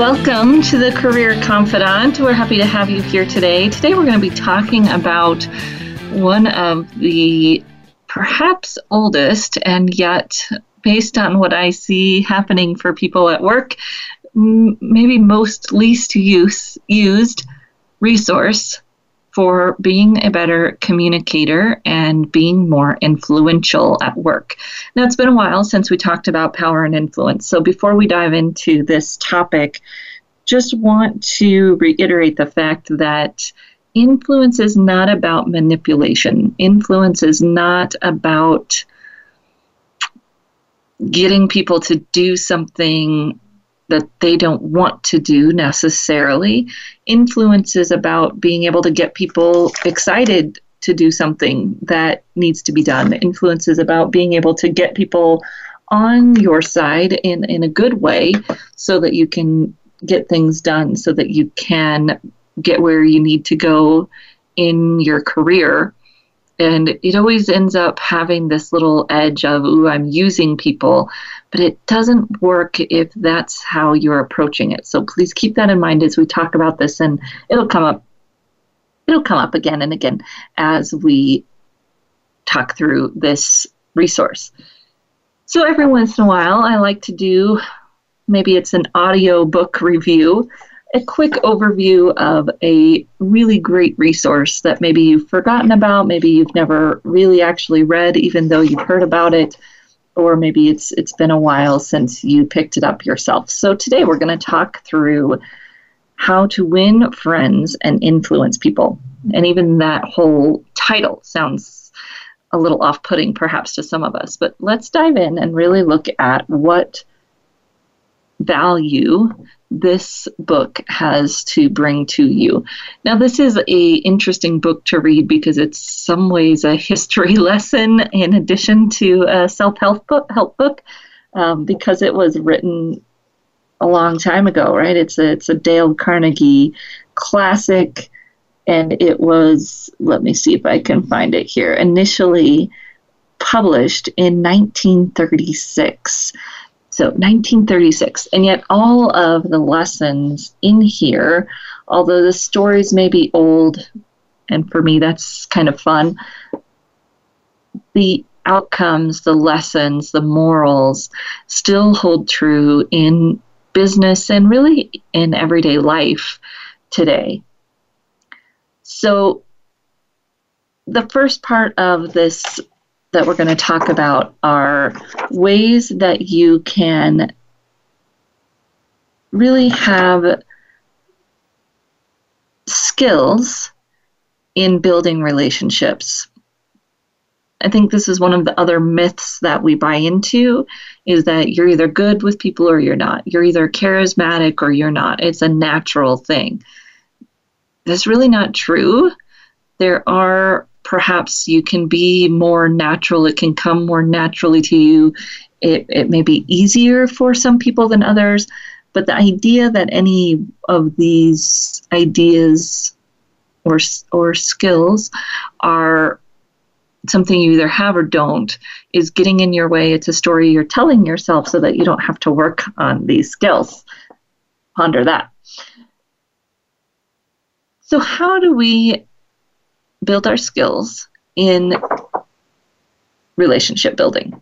Welcome to the Career Confidante. We're happy to have you here today. Today, we're going to be talking about one of the perhaps oldest and yet, based on what I see happening for people at work, maybe most least use, used resource for being a better communicator and being more influential at work. Now, it's been a while since we talked about power and influence. So, before we dive into this topic, just want to reiterate the fact that influence is not about manipulation, influence is not about getting people to do something that they don't want to do necessarily. Influence is about being able to get people excited to do something that needs to be done. Influence is about being able to get people on your side in, in a good way so that you can get things done, so that you can get where you need to go in your career and it always ends up having this little edge of ooh i'm using people. But it doesn't work if that's how you're approaching it. So please keep that in mind as we talk about this and it'll come up it'll come up again and again as we talk through this resource. So every once in a while i like to do maybe it's an audio book review a quick overview of a really great resource that maybe you've forgotten about, maybe you've never really actually read, even though you've heard about it, or maybe it's it's been a while since you picked it up yourself. So today we're going to talk through how to win friends and influence people. And even that whole title sounds a little off-putting perhaps to some of us, but let's dive in and really look at what value this book has to bring to you. Now, this is a interesting book to read because it's some ways a history lesson in addition to a self-help book, help book, um, because it was written a long time ago, right? It's a it's a Dale Carnegie classic, and it was. Let me see if I can find it here. Initially published in 1936. So 1936. And yet, all of the lessons in here, although the stories may be old, and for me that's kind of fun, the outcomes, the lessons, the morals still hold true in business and really in everyday life today. So, the first part of this that we're going to talk about are ways that you can really have skills in building relationships. I think this is one of the other myths that we buy into is that you're either good with people or you're not. You're either charismatic or you're not. It's a natural thing. That's really not true. There are perhaps you can be more natural, it can come more naturally to you. It, it may be easier for some people than others, but the idea that any of these ideas or, or skills are something you either have or don't is getting in your way. It's a story you're telling yourself so that you don't have to work on these skills. Ponder that. So, how do we build our skills in relationship building.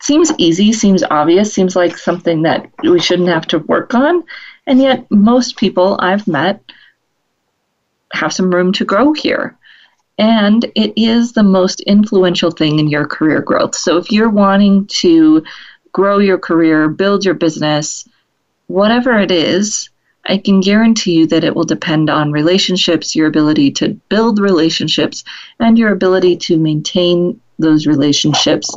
Seems easy, seems obvious, seems like something that we shouldn't have to work on, and yet most people I've met have some room to grow here. And it is the most influential thing in your career growth. So if you're wanting to grow your career, build your business, whatever it is, I can guarantee you that it will depend on relationships, your ability to build relationships, and your ability to maintain those relationships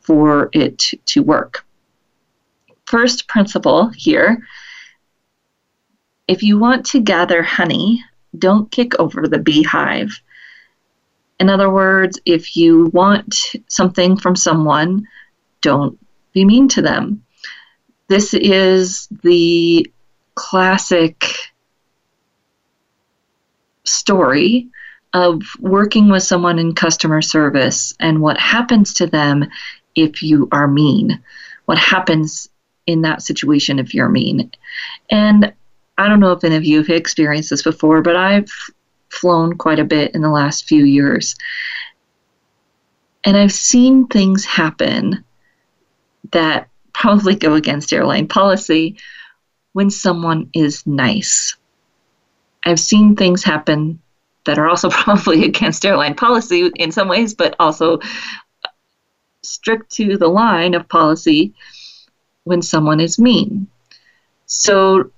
for it to work. First principle here if you want to gather honey, don't kick over the beehive. In other words, if you want something from someone, don't be mean to them. This is the classic story of working with someone in customer service and what happens to them if you are mean. What happens in that situation if you're mean. And I don't know if any of you have experienced this before, but I've flown quite a bit in the last few years. And I've seen things happen that probably go against airline policy when someone is nice. I've seen things happen that are also probably against airline policy in some ways, but also strict to the line of policy when someone is mean. So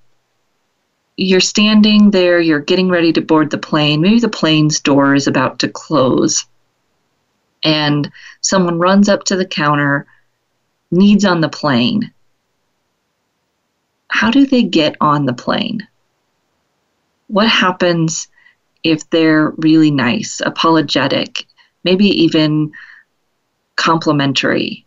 you're standing there, you're getting ready to board the plane. Maybe the plane's door is about to close, and someone runs up to the counter, needs on the plane. How do they get on the plane? What happens if they're really nice, apologetic, maybe even complimentary?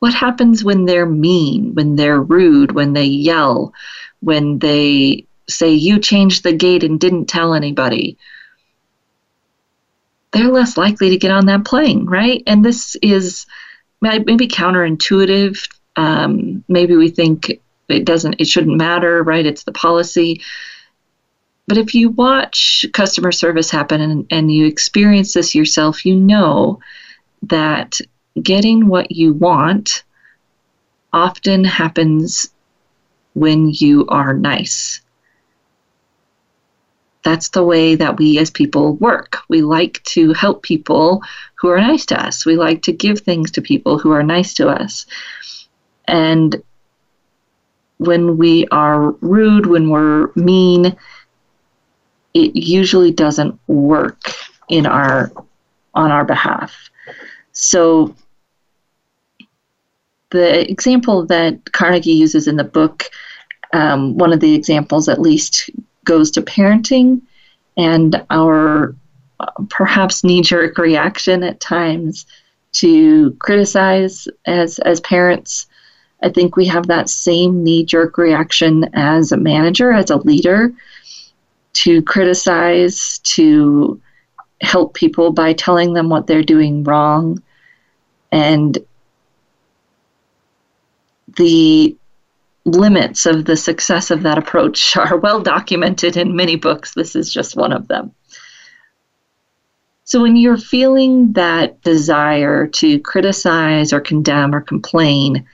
What happens when they're mean, when they're rude, when they yell, when they say, You changed the gate and didn't tell anybody? They're less likely to get on that plane, right? And this is maybe counterintuitive. Um, maybe we think it doesn't, it shouldn't matter, right? It's the policy. But if you watch customer service happen and, and you experience this yourself, you know that getting what you want often happens when you are nice. That's the way that we as people work. We like to help people who are nice to us. We like to give things to people who are nice to us. And when we are rude, when we're mean, it usually doesn't work in our on our behalf. So the example that Carnegie uses in the book, um, one of the examples at least, goes to parenting and our uh, perhaps knee jerk reaction at times to criticize as, as parents. I think we have that same knee jerk reaction as a manager, as a leader, to criticize, to help people by telling them what they're doing wrong. And the limits of the success of that approach are well documented in many books. This is just one of them. So, when you're feeling that desire to criticize or condemn or complain,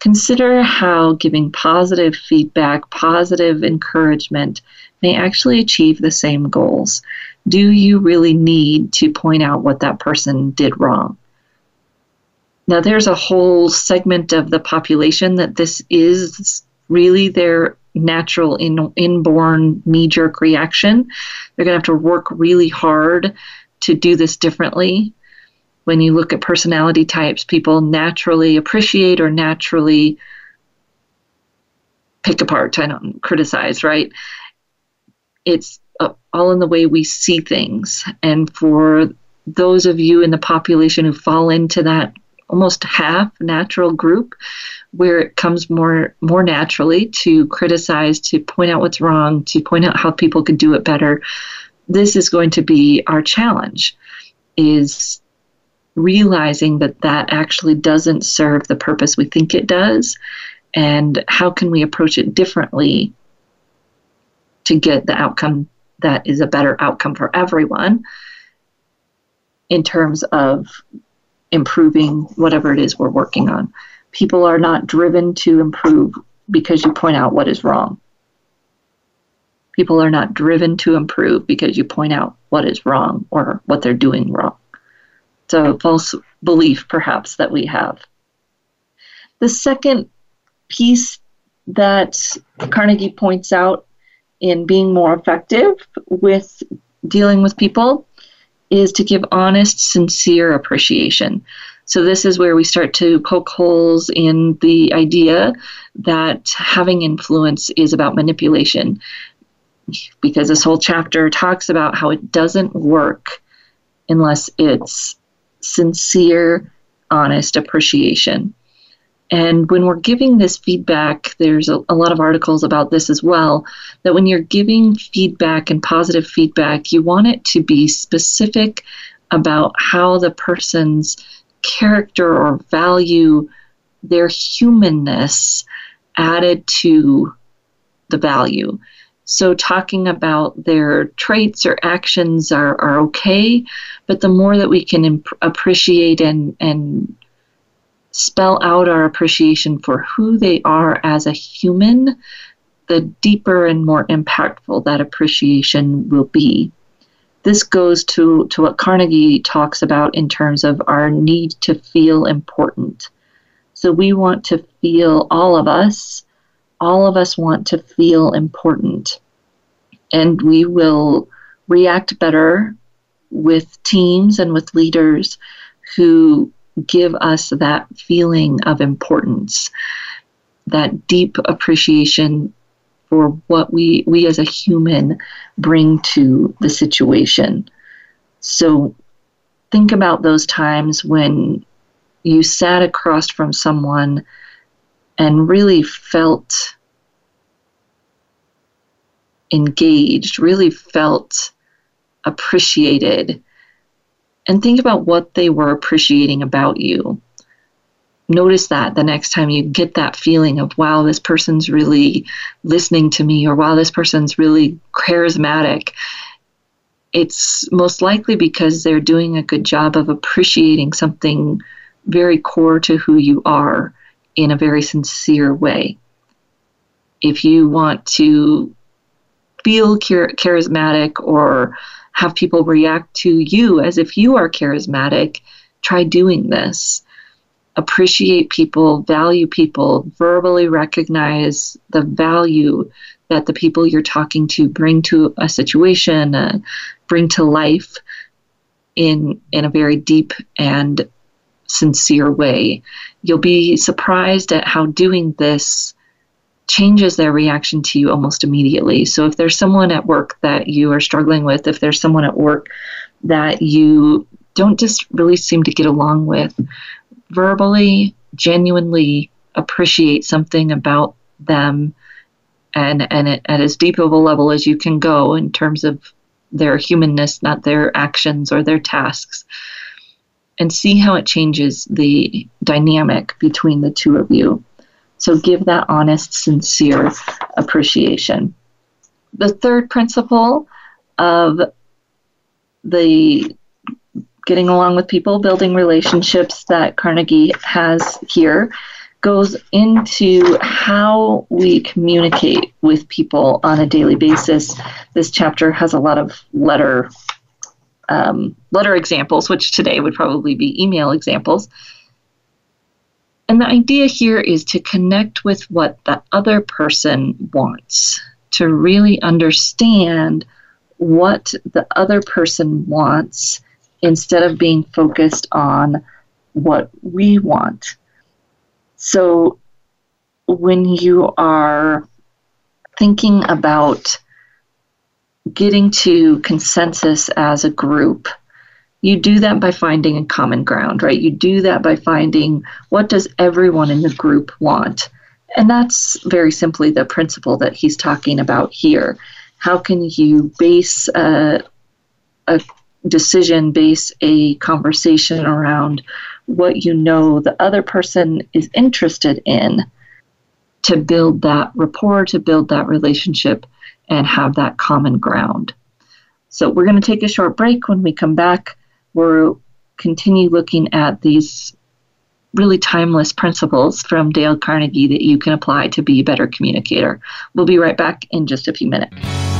consider how giving positive feedback, positive encouragement may actually achieve the same goals. Do you really need to point out what that person did wrong? Now, there's a whole segment of the population that this is really their natural in, inborn knee jerk reaction. They're going to have to work really hard to do this differently. When you look at personality types, people naturally appreciate or naturally pick apart, I don't criticize, right? It's uh, all in the way we see things. And for those of you in the population who fall into that almost half natural group where it comes more more naturally to criticize to point out what's wrong to point out how people could do it better this is going to be our challenge is realizing that that actually doesn't serve the purpose we think it does and how can we approach it differently to get the outcome that is a better outcome for everyone in terms of improving whatever it is we're working on. People are not driven to improve because you point out what is wrong. People are not driven to improve because you point out what is wrong or what they're doing wrong. A false belief, perhaps, that we have. The second piece that Carnegie points out in being more effective with dealing with people is to give honest, sincere appreciation. So, this is where we start to poke holes in the idea that having influence is about manipulation. Because this whole chapter talks about how it doesn't work unless it's sincere, honest appreciation. And when we're giving this feedback, there's a, a, lot of articles about this as well. That when you're giving feedback and positive feedback, you want it to be specific about how the person's character or value, their humanness added to the value. So, talking about their traits or actions are, are okay, but the more that we can imp- appreciate and, and spell out our appreciation for who they are as a human, the deeper and more impactful that appreciation will be. This goes to, to what Carnegie talks about in terms of our need to feel important. So we want to feel, all of us, all of us want to feel important. And we will react better with teams and with leaders who give us that feeling of importance, that deep appreciation for what we, we as a human bring to the situation. So think about those times when you sat across from someone and really felt engaged, really felt appreciated and think about what they were appreciating about you. Notice that the next time you get that feeling of, wow, this person's really listening to me, or wow, this person's really charismatic. It's most likely because they're doing a good job of appreciating something very core to who you are in a very sincere way. If you want to feel charismatic or have people react to you as if you are charismatic, try doing this. Appreciate people, value people, verbally recognize the value that the people you're talking to bring to a situation, uh, bring to life in in a very deep and sincere way. You'll be surprised at how doing this changes their reaction to you almost immediately. So if there's someone at work that you are struggling with, if there's someone at work that you don't just really seem to get along with, verbally, genuinely appreciate something about them and and it, at as deep of a level as you can go in terms of their humanness, not their actions or their tasks, and see how it changes the dynamic between the two of you. So give that honest, sincere appreciation. The third principle of the getting along with people, building relationships that Carnegie has here goes into how we communicate with people on a daily basis. This chapter has a lot of letter um, letter examples, which today would probably be email examples. And the idea here is to connect with what the other person wants, to really understand what the other person wants instead of being focused on what we want. So when you are thinking about getting to consensus as a group, you do that by finding a common ground, right? You do that by finding what does everyone in the group want. And that's very simply the principle that he's talking about here. How can you base a, a decision, base a conversation around what you know the other person is interested in to build that rapport, to build that relationship, and have that common ground? So, we're going to take a short break. When we come back, we'll continue looking at these really timeless principles from Dale Carnegie that you can apply to be a better communicator. We'll be right back in just a few minutes.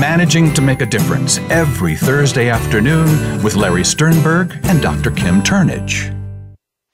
Managing to make a difference every Thursday afternoon with Larry Sternberg and Dr. Kim Turnage.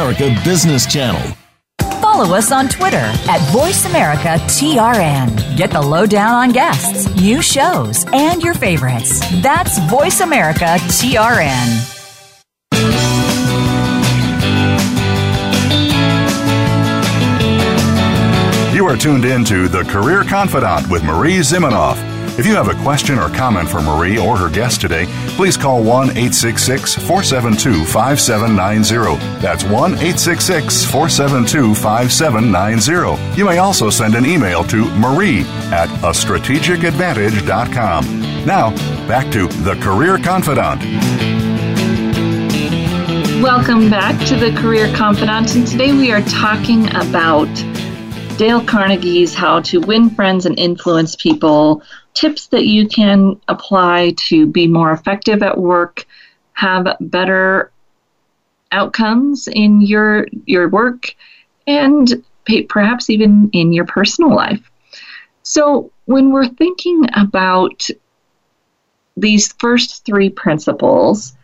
Business Channel. Follow us on Twitter at VoiceAmericaTRN. Get the lowdown on guests, new shows, and your favorites. That's VoiceAmericaTRN. You are tuned in to The Career Confidante with Marie Zimenoff. If you have a question or comment for Marie or her guest today, please call 1 866 472 5790. That's 1 866 472 5790. You may also send an email to marie at a strategicadvantage.com. Now, back to The Career Confidante. Welcome back to the Career Confidante, and today we are talking about Dale Carnegie's How to Win Friends and Influence People tips that you can apply to be more effective at work, have better outcomes in your your work, and perhaps even in your personal life. So, when we're thinking about these first three principles,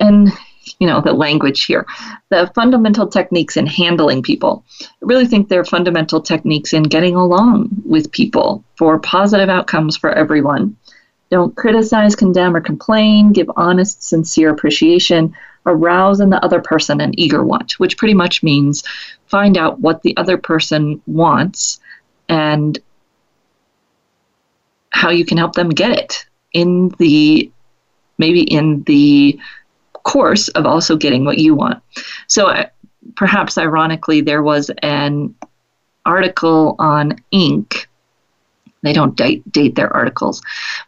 and you know the language here. The fundamental techniques in handling people. I really think they're fundamental techniques in getting along with people for positive outcomes for everyone. Don't criticize condemn or complain. Give honest sincere appreciation. Arouse in the other person an eager want which pretty much means find out what the other person wants and how you can help them get it in the maybe in the course of also getting what you want. So perhaps ironically, there was an article on Inc. They don't date, date their articles,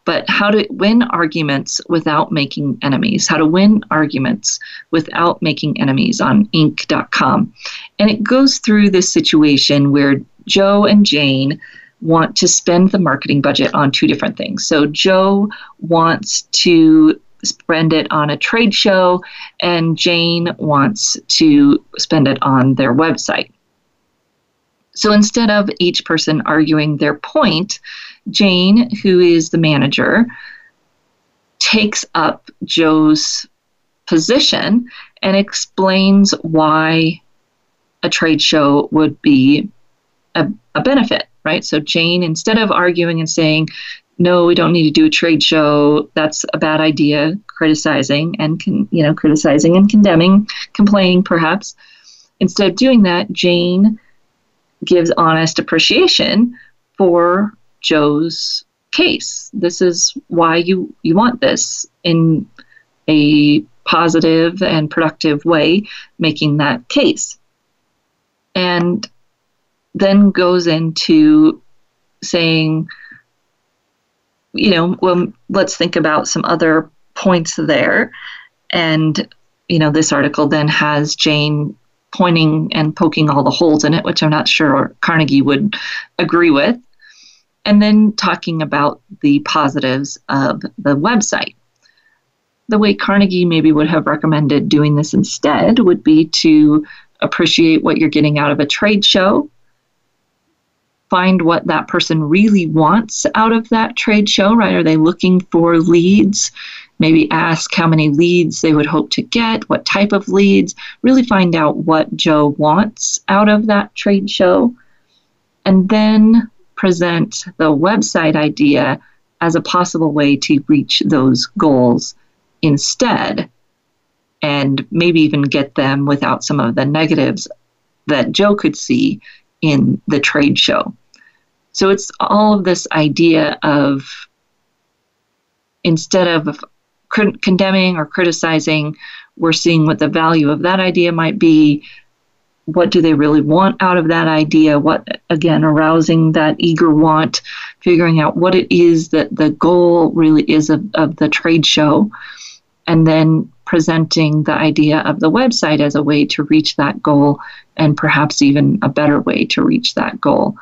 but how to win arguments without making enemies, how to win arguments without making enemies on Inc.com. And it goes through this situation where Joe and Jane want to spend the marketing budget on two different things. So Joe wants to spend it on a trade show, and Jane wants to spend it on their website. So instead of each person arguing their point, Jane, who is the manager, takes up Joe's position and explains why a trade show would be a, a benefit, right? So Jane, instead of arguing and saying, no, we don't need to do a trade show. That's a bad idea. Criticizing and con- you know criticizing and condemning, complaining perhaps. Instead of doing that, Jane gives honest appreciation for Joe's case. This is why you you want this in a positive and productive way, making that case. And then goes into saying you know, well, let's think about some other points there. And, you know, this article then has Jane pointing and poking all the holes in it, which I'm not sure Carnegie would agree with. And then talking about the positives of the website. the way Carnegie maybe would have recommended doing this instead would be to appreciate what you're getting out of a trade show, find what that person really wants out of that trade show, right? Are they looking for leads? Maybe ask how many leads they would hope to get, what type of leads, really find out what Joe wants out of that trade show, and then present the website idea as a possible way to reach those goals instead and maybe even get them without some of the negatives that Joe could see in the trade show. So it's all of this idea of instead of condemning or criticizing, we're seeing what the value of that idea might be. What do they really want out of that idea? What, again, arousing that eager want, figuring out what it is that the goal really is of, of the trade show, and then presenting the idea of the website as a way to reach that goal and perhaps even a better way to reach that goal.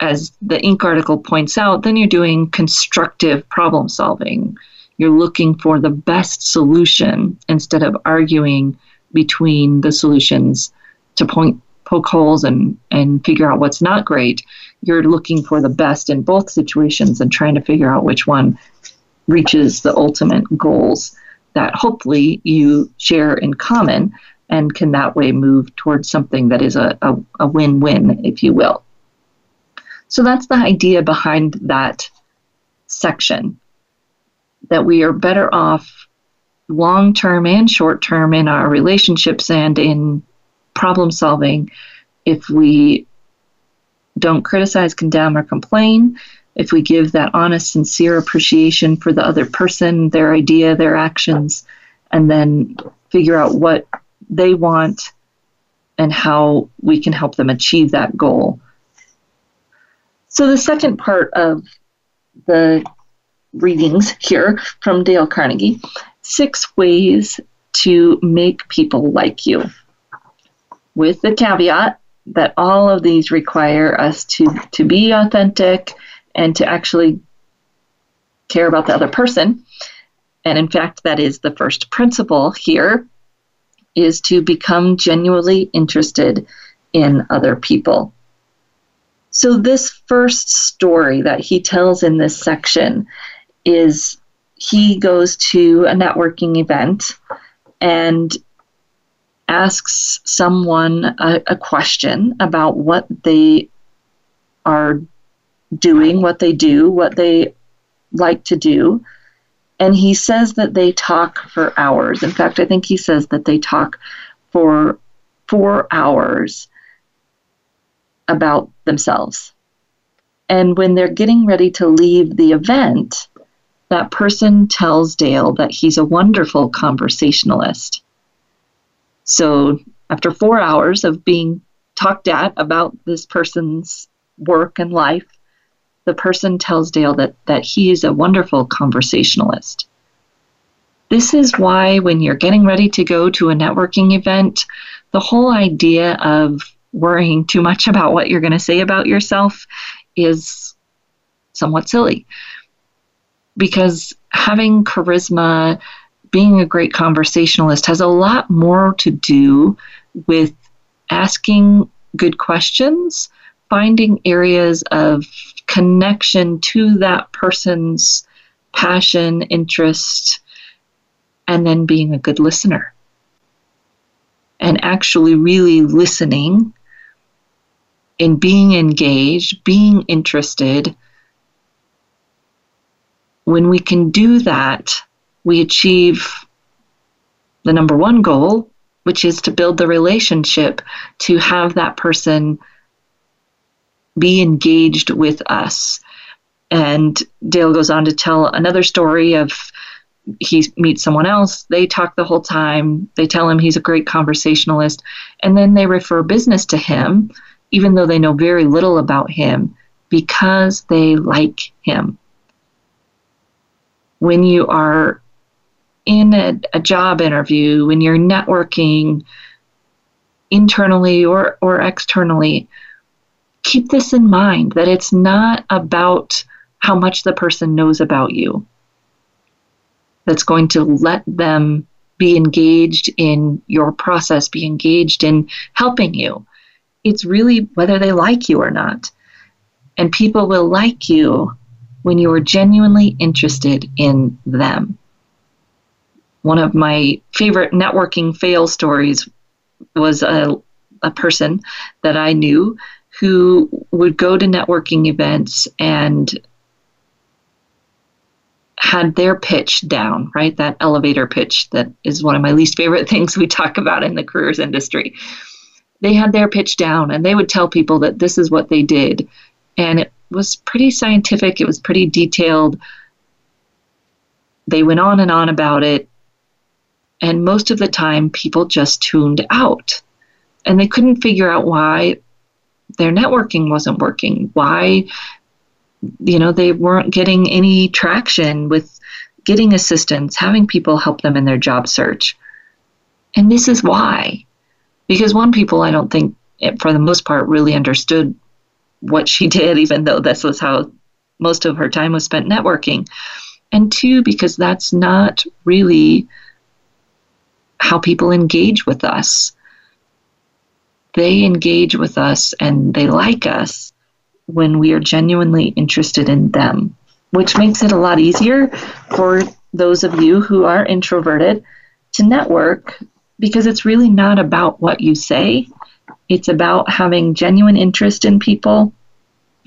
As the Inc. article points out, then you're doing constructive problem solving. You're looking for the best solution instead of arguing between the solutions to point poke holes and, and figure out what's not great. You're looking for the best in both situations and trying to figure out which one reaches the ultimate goals that hopefully you share in common and can that way move towards something that is a, a, a win win, if you will. So that's the idea behind that section that we are better off long term and short term in our relationships and in problem solving if we don't criticize, condemn, or complain, if we give that honest, sincere appreciation for the other person, their idea, their actions, and then figure out what they want and how we can help them achieve that goal. So, the second part of the readings here from Dale Carnegie six ways to make people like you. With the caveat that all of these require us to, to be authentic and to actually care about the other person. And in fact, that is the first principle here is to become genuinely interested in other people. So, this first story that he tells in this section is he goes to a networking event and asks someone a, a question about what they are doing what they do, what they like to do. And he says that they talk for hours. In fact, I think he says that they talk for four hours about themselves. And when they're getting ready to leave the event, that person tells Dale that he's a wonderful conversationalist. So, after four hours of being talked at about this person's work and life, the person tells Dale that, that he is a wonderful conversationalist. This is why, when you're getting ready to go to a networking event, the whole idea of worrying too much about what you're going to say about yourself is somewhat silly. Because having charisma, being a great conversationalist, has a lot more to do with asking good questions finding areas of connection to that person's passion, interest, and then being a good listener. And actually, really listening and being engaged, being interested. When we can do that, we achieve the number one goal, which is to build the relationship, to have that person be engaged with us. And Dale goes on to tell another story of he meets someone else, they talk the whole time, they tell him he's a great conversationalist, and then they refer business to him, even though they know very little about him, because they like him. When you are in a, a job interview, when you're networking internally or, or externally, keep this in mind that it's not about how much the person knows about you. that's going to let them be engaged in your process, be engaged in helping you. It's really whether they like you or not. And people will like you when you are genuinely interested in them. One of my favorite networking fail stories was a, a person that I knew who would go to networking events and had their pitch down, right? That elevator pitch that is one of my least favorite things we talk about in the careers industry. They had their pitch down and they would tell people that this is what they did. And it was pretty scientific, it was pretty detailed. They went on and on about it. And most of the time, people just tuned out. And they couldn't figure out why their networking wasn't working, why you know they weren't getting any traction with getting assistance having people help them in their job search and this is why because one people i don't think eh, for the most part really understood what she did even though this was how most of her time was spent networking. And two because that's not really how people engage with us. They engage with us and they like us when we are genuinely interested in them, which makes it a lot easier for those of you who are introverted to network because it's really not about what you say. It's about having genuine interest in people.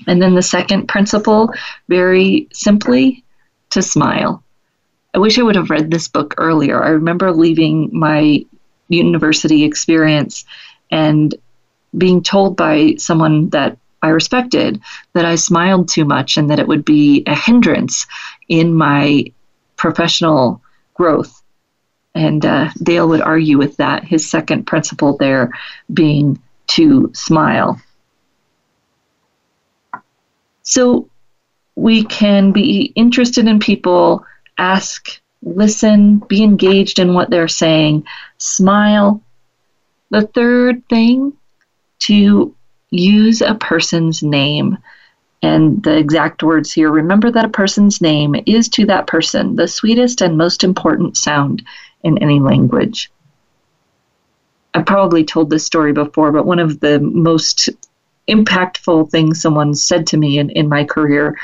And then the second principle, very simply, to smile. I wish I would have read this book earlier. I remember leaving my university experience and being told by someone that I respected that I smiled too much and that it would be a hindrance in my professional growth. And uh, Dale would argue with that, his second principle there being to smile. So we can be interested in people, ask, listen, be engaged in what they're saying, smile. The third thing to use a person's name. And the exact words here remember that a person's name is to that person the sweetest and most important sound in any language. I probably told this story before, but one of the most impactful things someone said to me in, in my career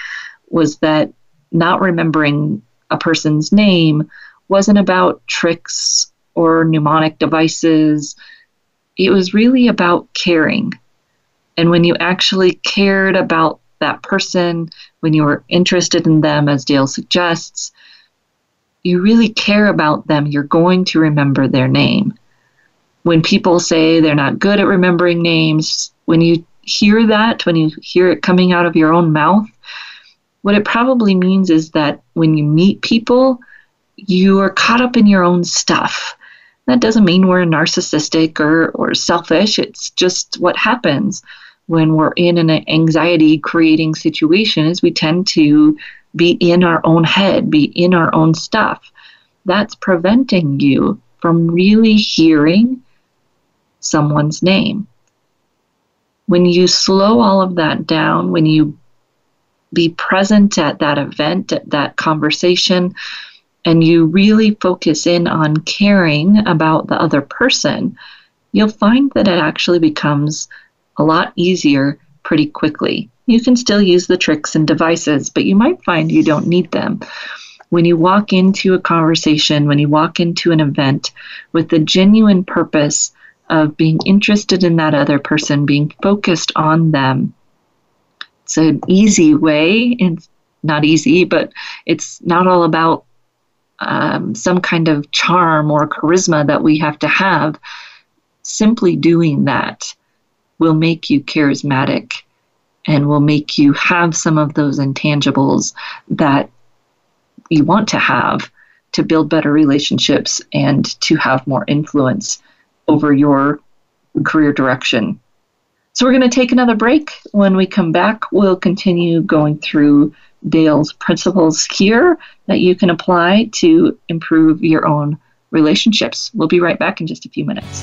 was that not remembering a person's name wasn't about tricks or mnemonic devices. It was really about caring and when you actually cared about that person, when you were interested in them, as Dale suggests, you really care about them, you're going to remember their name. When people say they're not good at remembering names, when you hear that, when you hear it coming out of your own mouth, what it probably means is that when you meet people, you are caught up in your own stuff. That doesn't mean we're narcissistic or, or selfish, it's just what happens when we're in an anxiety creating situation is we tend to be in our own head, be in our own stuff. That's preventing you from really hearing someone's name. When you slow all of that down, when you be present at that event, at that conversation, and you really focus in on caring about the other person, you'll find that it actually becomes a lot easier pretty quickly. You can still use the tricks and devices, but you might find you don't need them. When you walk into a conversation, when you walk into an event with the genuine purpose of being interested in that other person, being focused on them, it's an easy way. It's not easy, but it's not all about um, some kind of charm or charisma that we have to have. Simply doing that will make you charismatic and will make you have some of those intangibles that you want to have to build better relationships and to have more influence over your career direction. So, we're going to take another break. When we come back, we'll continue going through Dale's principles here that you can apply to improve your own relationships. We'll be right back in just a few minutes.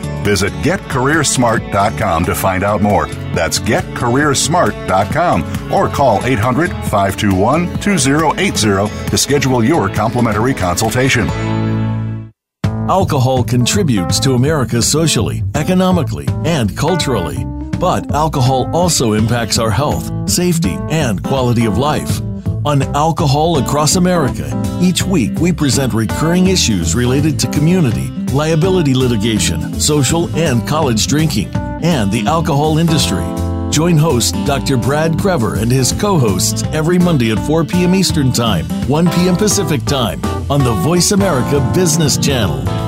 Visit getcareersmart.com to find out more. That's getcareersmart.com or call 800 521 2080 to schedule your complimentary consultation. Alcohol contributes to America socially, economically, and culturally. But alcohol also impacts our health, safety, and quality of life. On Alcohol Across America, each week we present recurring issues related to community, liability litigation, social and college drinking, and the alcohol industry. Join host Dr. Brad Krevor and his co hosts every Monday at 4 p.m. Eastern Time, 1 p.m. Pacific Time on the Voice America Business Channel.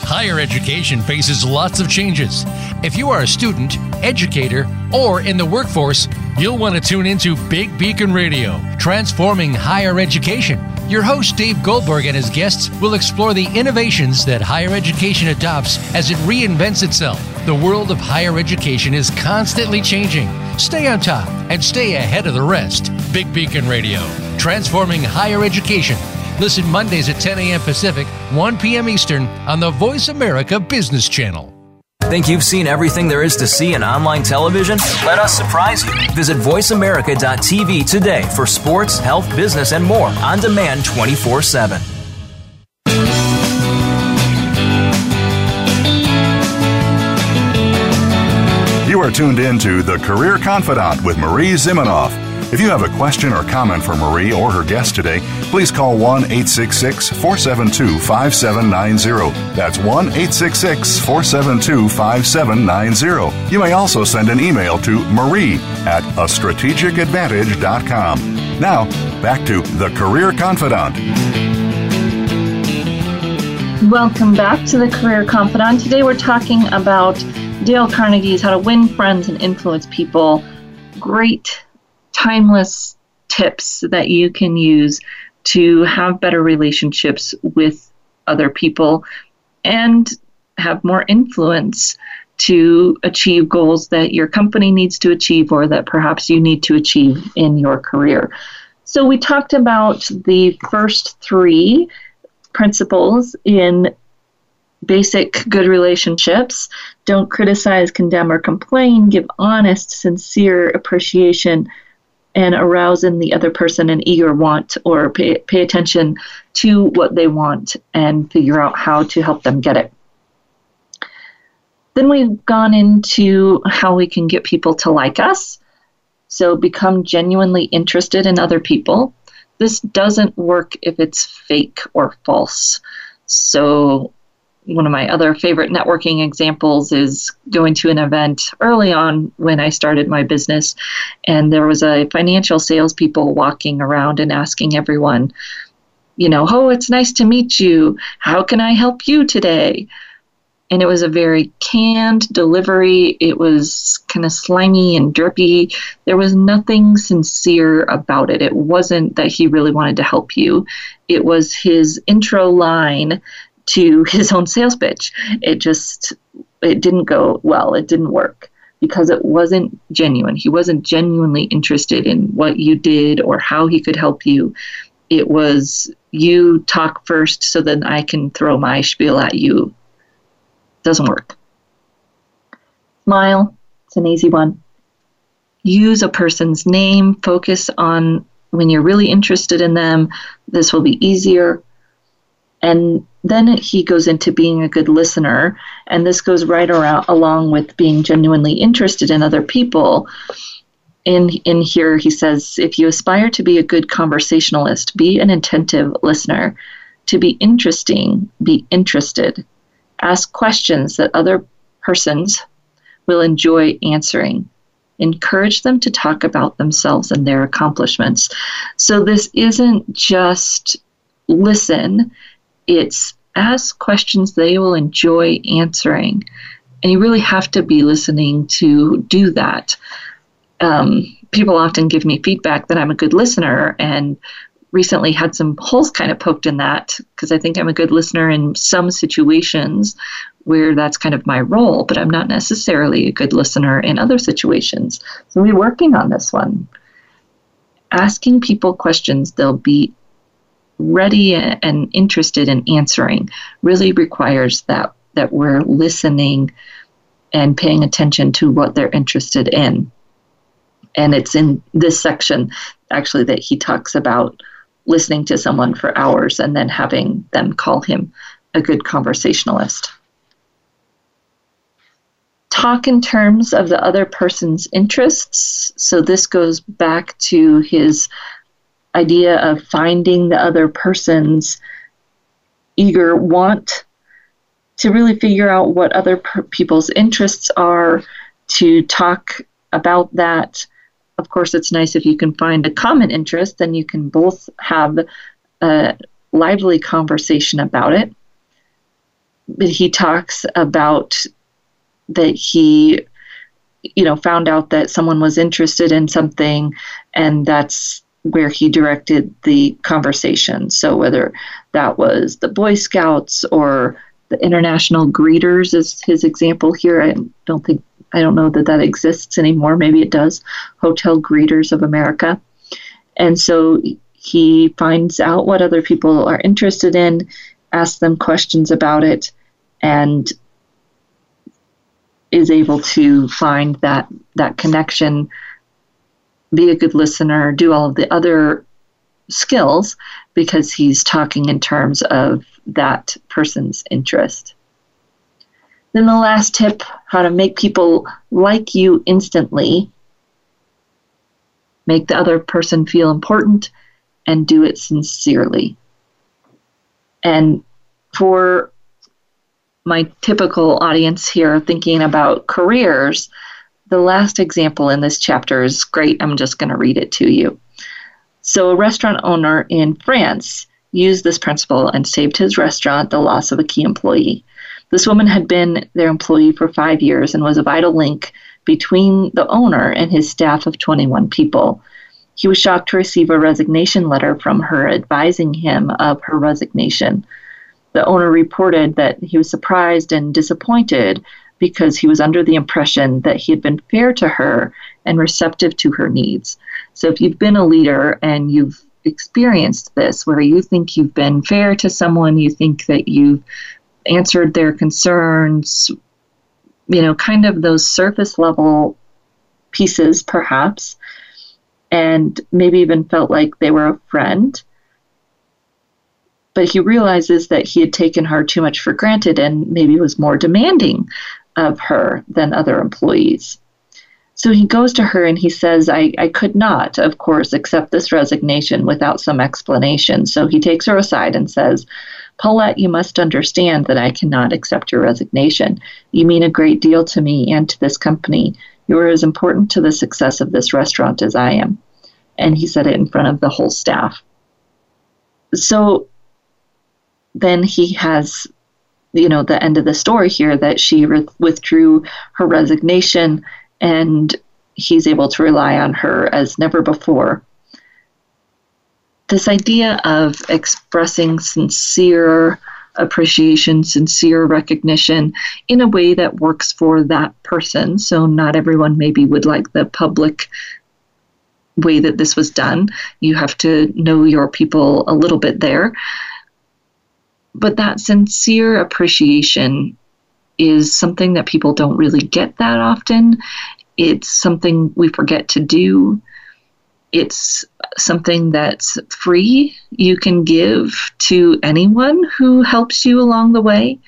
Higher education faces lots of changes. If you are a student, educator, or in the workforce, you'll want to tune into Big Beacon Radio, transforming higher education. Your host, Dave Goldberg, and his guests will explore the innovations that higher education adopts as it reinvents itself. The world of higher education is constantly changing. Stay on top and stay ahead of the rest. Big Beacon Radio, transforming higher education. Listen Mondays at 10 a.m. Pacific, 1 p.m. Eastern on the Voice America Business Channel. Think you've seen everything there is to see in online television? Let us surprise you. Visit VoiceAmerica.tv today for sports, health, business, and more on demand 24 7. You are tuned in to The Career Confidante with Marie Zimenoff. If you have a question or comment for Marie or her guest today, please call 1 866 472 5790. That's 1 866 472 5790. You may also send an email to marie at a strategicadvantage.com. Now, back to The Career Confidante. Welcome back to the Career Confidante. Today we're talking about Dale Carnegie's How to Win Friends and Influence People. Great timeless tips that you can use to have better relationships with other people and have more influence to achieve goals that your company needs to achieve or that perhaps you need to achieve in your career. So, we talked about the first three principles in basic good relationships. Don't criticize, condemn, or complain. Give honest, sincere appreciation and arouse in the other person an eager want or pay, pay attention to what they want and figure out how to help them get it. Then we've gone into how we can get people to like us. So become genuinely interested in other people. This doesn't work if it's fake or false. So one of my other favorite networking examples is going to an event early on when I started my business, and there was a financial salespeople walking around and asking everyone, you know, oh, it's nice to meet you. How can I help you today? And it was a very canned delivery. It was kind of slimy and derpy. There was nothing sincere about it. It wasn't that he really wanted to help you. It was his intro line to his own sales pitch. It just it didn't go well. It didn't work because it wasn't genuine. He wasn't genuinely interested in what you did or how he could help you. It was you talk first so then I can throw my spiel at you. Doesn't work. Smile. It's an easy one. Use a person's name. Focus on when you're really interested in them. This will be easier. And then he goes into being a good listener, and this goes right around along with being genuinely interested in other people. In in here, he says, if you aspire to be a good conversationalist, be an attentive listener. To be interesting, be interested. Ask questions that other persons will enjoy answering. Encourage them to talk about themselves and their accomplishments. So this isn't just listen it's ask questions they will enjoy answering And you really have to be listening to do that. Um, people often give me feedback that I'm a good listener, and recently had some holes kind of poked in that because I think I'm a good listener in some situations where that's kind of my role, but I'm not necessarily a good listener in other situations. So we're working on this one. Asking people questions they'll be ready and interested in answering really requires that that we're listening and paying attention to what they're interested in. And it's in this section actually that he talks about listening to someone for hours and then having them call him a good conversationalist. Talk in terms of the other person's interests. So this goes back to his idea of finding the other person's eager want to really figure out what other per- people's interests are, to talk about that. Of course, it's nice if you can find a common interest, then you can both have a lively conversation about it. But he talks about that he, you know, found out that someone was interested in something, and that's where he directed the conversation. So whether that was the Boy Scouts or the international greeters is his example here. I don't think I don't know that that exists anymore. Maybe it does. Hotel Greeters of America. And so he finds out what other people are interested in, asks them questions about it, and is able to find that that connection be a good listener, do all of the other skills because he's talking in terms of that person's interest. Then the last tip how to make people like you instantly. Make the other person feel important and do it sincerely. And for my typical audience here thinking about careers, the last example in this chapter is great. I'm just going to read it to you. So, a restaurant owner in France used this principle and saved his restaurant the loss of a key employee. This woman had been their employee for five years and was a vital link between the owner and his staff of 21 people. He was shocked to receive a resignation letter from her advising him of her resignation. The owner reported that he was surprised and disappointed because he was under the impression that he had been fair to her and receptive to her needs. So if you've been a leader and you've experienced this, where you think you've been fair to someone, you think that you've answered their concerns, you know, kind of those surface level pieces, perhaps, and maybe even felt like they were a friend. But he realizes that he had taken her too much for granted and maybe was more demanding of her than other employees. So he goes to her and he says, I, I could not, of course, accept this resignation without some explanation. So he takes her aside and says, Paulette, you must understand that I cannot accept your resignation. You mean a great deal to me and to this company. You are as important to the success of this restaurant as I am. And he said it in front of the whole staff. So then he has you know the end of the story here that she re- withdrew her resignation and he's able to rely on her as never before this idea of expressing sincere appreciation, sincere recognition in a way that works for that person. So, not everyone maybe would like the public way that this was done. You have to know your people a little bit there but that sincere appreciation is something that people don't really get that often. It's something we forget to do. It's something that's free. You can give to anyone who helps you along the way.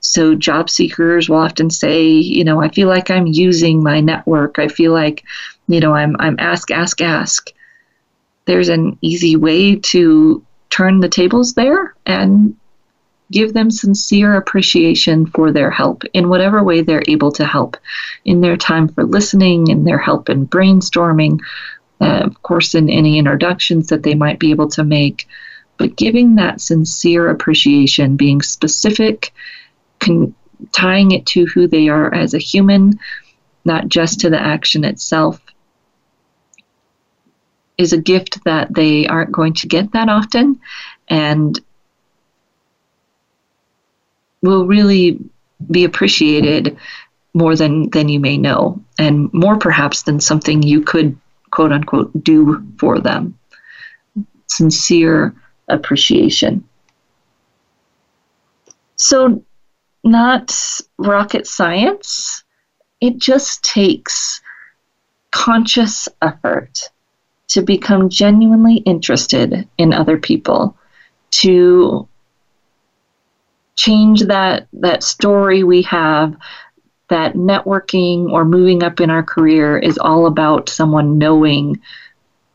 So, job seekers will often say, you know, I feel like I'm using my network. I feel like, you know, I'm, I'm ask, ask, ask. There's an easy way to turn the tables there and give them sincere appreciation for their help in whatever way they're able to help. In their time for listening in their help in brainstorming uh, of course in any introductions that they might be able to make. But giving that sincere appreciation being specific con- tying it to who they are as a human, not just to the action itself, is a gift that they aren't going to get that often. And will really be appreciated more than than you may know and more perhaps than something you could quote unquote do for them. Sincere appreciation. So not rocket science. It just takes conscious effort to become genuinely interested in other people to change that that story we have that networking or moving up in our career is all about someone knowing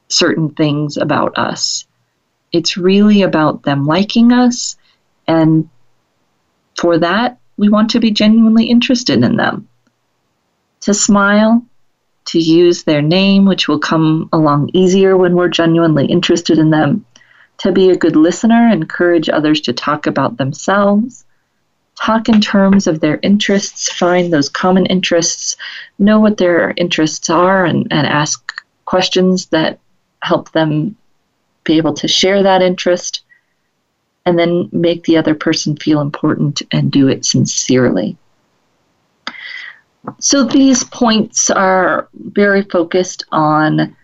certain things about us. It's really about them liking us, and for that, we want to be genuinely interested in them. To smile, to use their name, which will come along easier when we're genuinely interested in them, to be a good listener, encourage others to talk about themselves, talk in terms of their interests, find those common interests, know what their interests are, and, and ask questions that help them be able to share that interest, and then make the other person feel important and do it sincerely. So these points are very focused on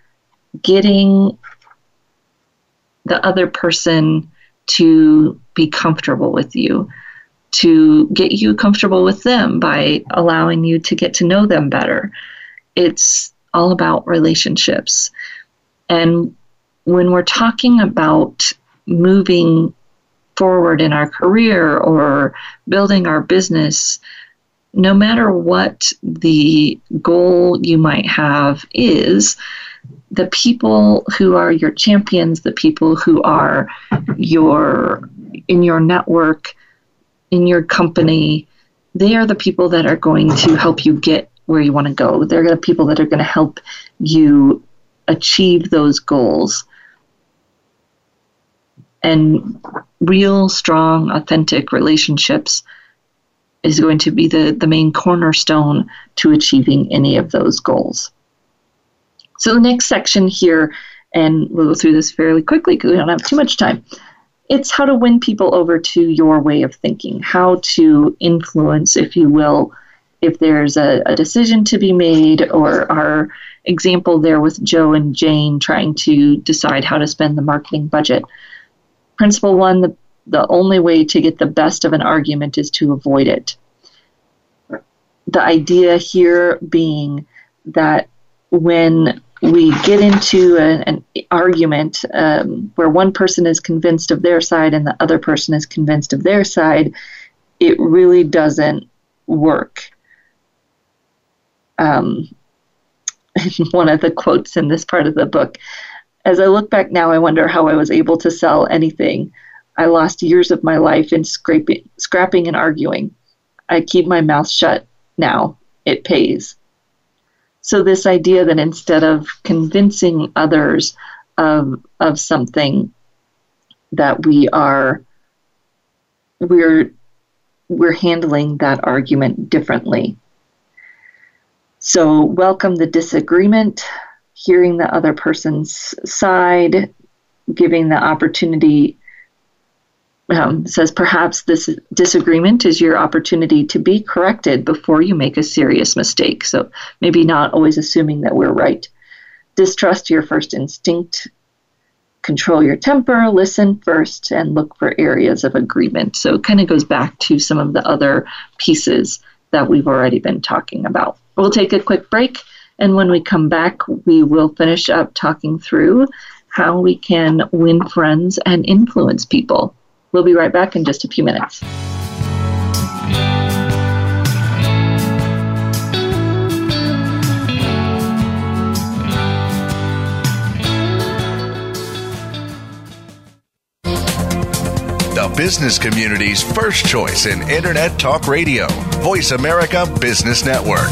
getting the other person to be comfortable with you, to get you comfortable with them by allowing you to get to know them better. It's all about relationships. And when we're talking about moving forward in our career or building our business, no matter what the goal you might have is, the people who are your champions, the people who are your in your network, in your company, they are the people that are going to help you get where you want to go. They're the people that are going to help you achieve those goals. And real, strong, authentic relationships is going to be the, the main cornerstone to achieving any of those goals. So the next section here, and we'll go through this fairly quickly because we don't have too much time. It's how to win people over to your way of thinking, how to influence, if you will, if there's a, a decision to be made, or our example there with Joe and Jane trying to decide how to spend the marketing budget. Principle one the, the only way to get the best of an argument is to avoid it. The idea here being that when we get into a, an argument um, where one person is convinced of their side and the other person is convinced of their side, it really doesn't work. Um, one of the quotes in this part of the book as I look back now, I wonder how I was able to sell anything. I lost years of my life in scraping, scrapping and arguing. I keep my mouth shut now. It pays. So this idea that instead of convincing others of of something that we are we're we're handling that argument differently. So welcome the disagreement, hearing the other person's side, giving the opportunity um, says perhaps this disagreement is your opportunity to be corrected before you make a serious mistake. So maybe not always assuming that we're right. Distrust your first instinct. Control your temper, listen first, and look for areas of agreement. So it kind of goes back to some of the other pieces that we've already been talking about. We'll take a quick break, and when we come back, we will finish up talking through how we can win friends and influence people. We'll be right back in just a few minutes. The business community's first choice in Internet Talk Radio, Voice America Business Network.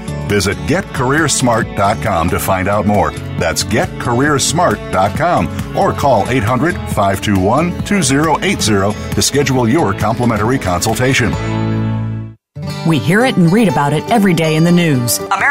Visit getcareersmart.com to find out more. That's getcareersmart.com or call 800 521 2080 to schedule your complimentary consultation. We hear it and read about it every day in the news. America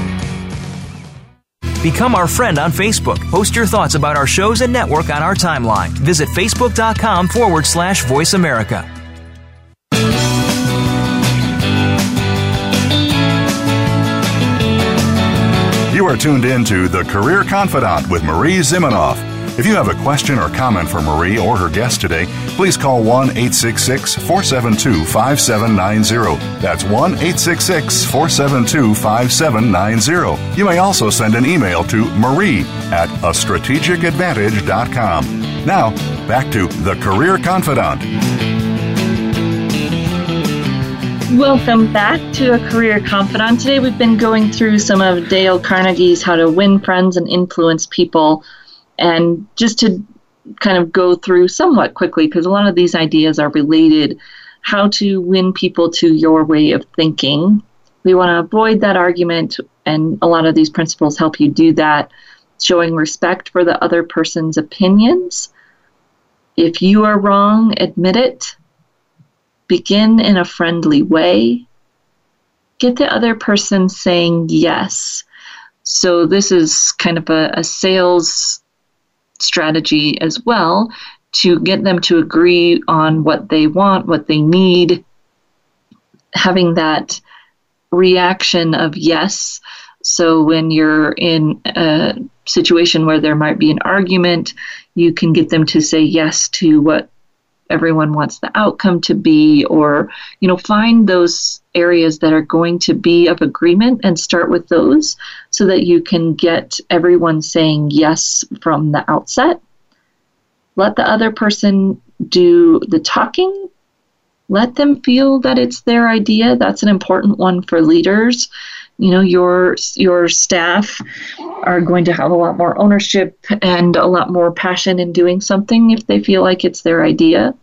Become our friend on Facebook. Post your thoughts about our shows and network on our timeline. Visit facebook.com forward slash voice America. You are tuned in to The Career Confidante with Marie Zimenoff. If you have a question or comment for Marie or her guest today, please call 1 866 472 5790. That's 1 866 472 5790. You may also send an email to marie at a strategicadvantage.com. Now, back to The Career Confidante. Welcome back to A Career Confidante. Today we've been going through some of Dale Carnegie's How to Win Friends and Influence People and just to kind of go through somewhat quickly, because a lot of these ideas are related, how to win people to your way of thinking. We want to avoid that argument, and a lot of these principles help you do that, showing respect for the other person's opinions. If you are wrong, admit it. Begin in a friendly way. Get the other person saying yes. So, this is kind of a, a sales strategy as well to get them to agree on what they want, what they need, having that reaction of yes. So when you're in a situation where there might be an argument, you can get them to say yes to what everyone wants the outcome to be or you know find those areas that are going to be of agreement and start with those so that you can get everyone saying yes from the outset. Let the other person do the talking. Let them feel that it's their idea. That's an important one for leaders. You know your your staff are going to have a lot more ownership and a lot more passion in doing something if they feel like it's their idea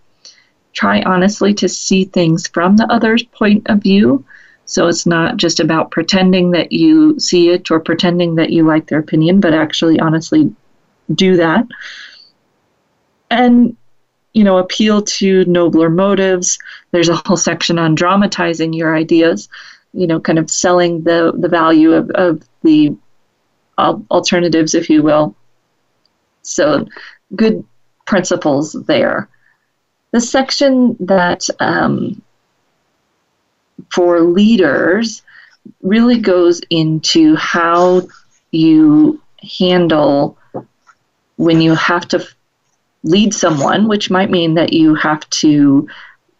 try honestly to see things from the other's point of view. So it's not just about pretending that you see it or pretending that you like their opinion, but actually honestly do that. And, you know, appeal to nobler motives. There's a whole section on dramatizing your ideas, you know, kind of selling the, the value of, of the alternatives, if you will. So good principles there. The section that um, for leaders really goes into how you handle when you have to lead someone, which might mean that you have to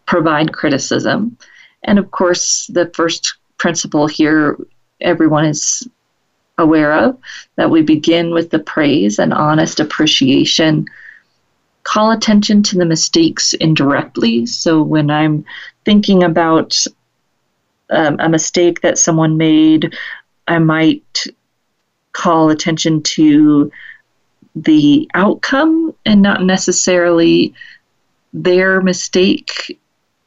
provide criticism. And of course, the first principle here everyone is aware of that we begin with the praise and honest appreciation call attention to the mistakes indirectly. So when I'm thinking about um, a mistake that someone made, I might call attention to the outcome and not necessarily their mistake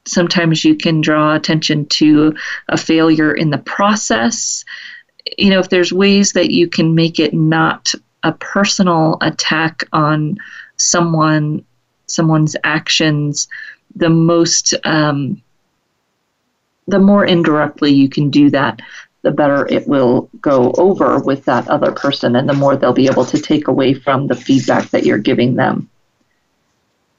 sometimes you can draw attention to a failure in the process. You know, if there's ways that you can make it not a personal attack on someone, someone's actions, the most, um, the more indirectly you can do that, the better it will go over with that other person, and the more they'll be able to take away from the feedback that you're giving them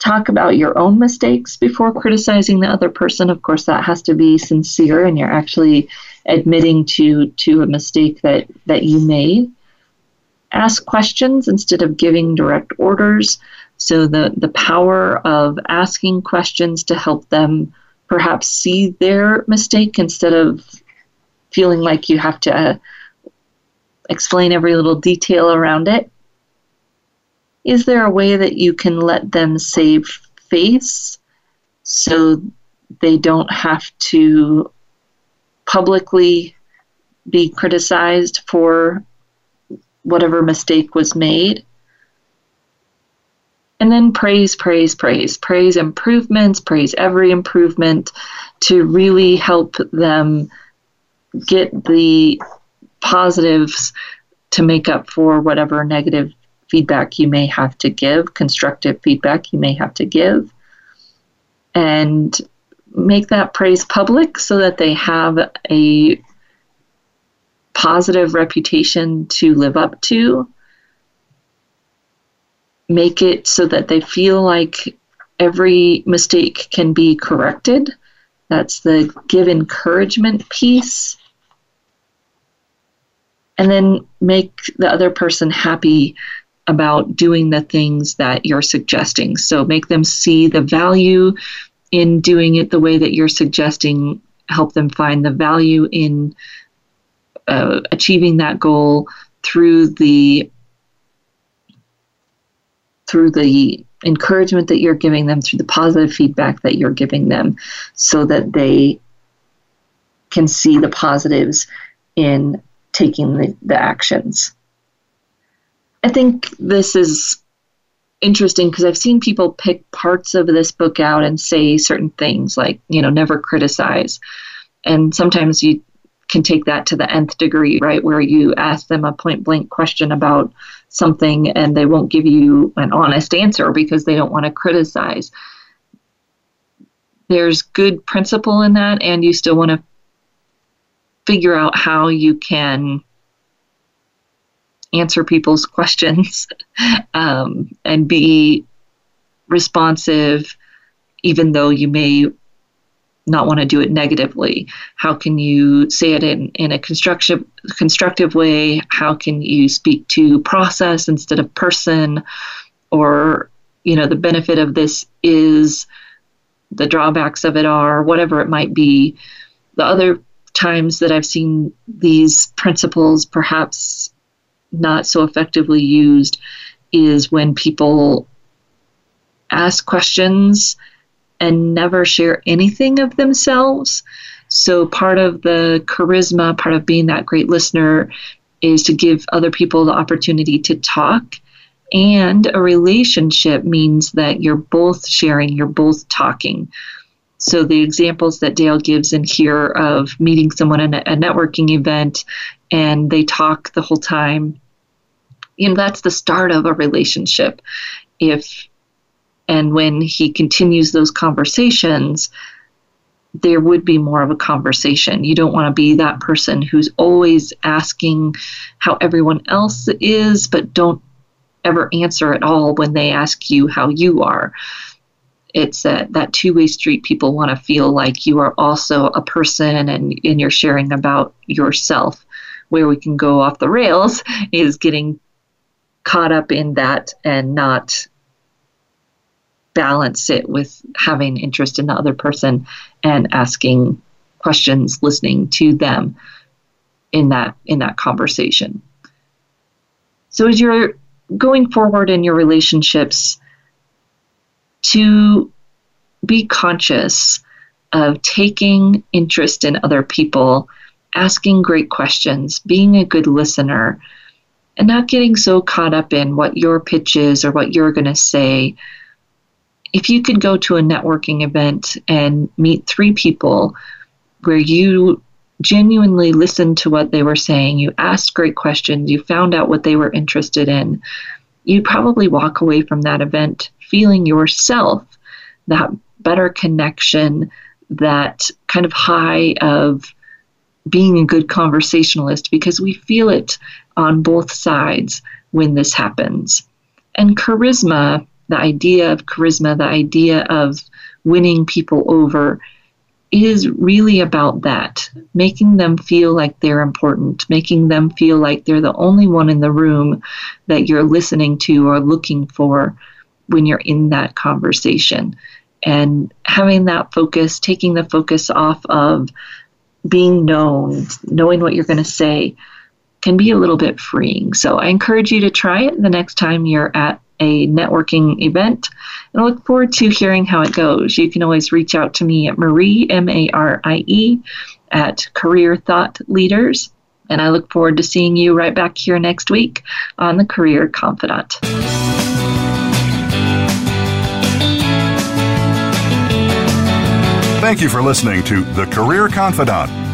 talk about your own mistakes before criticizing the other person. Of course, that has to be sincere and you're actually admitting to to a mistake that that you made. Ask questions instead of giving direct orders. So the the power of asking questions to help them perhaps see their mistake instead of feeling like you have to uh, explain every little detail around it is there a way that you can let them save face so they don't have to publicly be criticized for whatever mistake was made? And then praise, praise, praise. Praise improvements, praise every improvement to really help them get the positives to make up for whatever negative feedback you may have to give, constructive feedback you may have to give, and make that praise public so that they have a positive reputation to live up to. Make it so that they feel like every mistake can be corrected. That's the give encouragement piece. And then make the other person happy about doing the things that you're suggesting. So make them see the value in doing it the way that you're suggesting, help them find the value in achieving that goal through the through the encouragement that you're giving them through the positive feedback that you're giving them so that they can see the positives in taking the, the actions I think this is interesting because I've seen people pick parts of this book out and say certain things like, you know, never criticize. And sometimes you can take that to the nth degree, right? Where you ask them a point blank question about something and they won't give you an honest answer because they don't want to criticize. There's good principle in that, and you still want to figure out how you can answer people's questions um, and be responsive, even though you may not want to do it negatively? How can you say it in, in a constructive constructive way? How can you speak to process instead of person? Or, you know, the benefit of this is the drawbacks of it are whatever it might be. The other times that I've seen these principles perhaps not so effectively used is when people ask questions and never share anything of themselves. So, part of the charisma, part of being that great listener, is to give other people the opportunity to talk. And a relationship means that you're both sharing, you're both talking. So, the examples that Dale gives in here of meeting someone at a networking event and they talk the whole time you know that's the start of a relationship if and when he continues those conversations there would be more of a conversation. You don't want to be that person who's always asking how everyone else is but don't ever answer at all when they ask you how you are. It's a, that two-way street people want to feel like you are also a person and, and you're sharing about yourself. Where we can go off the rails is getting caught up in that and not balance it with having interest in the other person and asking questions listening to them in that in that conversation so as you're going forward in your relationships to be conscious of taking interest in other people asking great questions being a good listener and not getting so caught up in what your pitch is or what you're going to say. If you could go to a networking event and meet three people where you genuinely listened to what they were saying, you asked great questions, you found out what they were interested in, you'd probably walk away from that event feeling yourself that better connection, that kind of high of being a good conversationalist because we feel it on both sides when this happens. And charisma, the idea of charisma, the idea of winning people over, is really about that making them feel like they're important, making them feel like they're the only one in the room that you're listening to or looking for when you're in that conversation. And having that focus, taking the focus off of being known, knowing what you're going to say, can be a little bit freeing. So I encourage you to try it the next time you're at a networking event. And I look forward to hearing how it goes. You can always reach out to me at Marie, M A R I E, at Career Thought Leaders. And I look forward to seeing you right back here next week on the Career Confidante. Thank you for listening to The Career Confidante.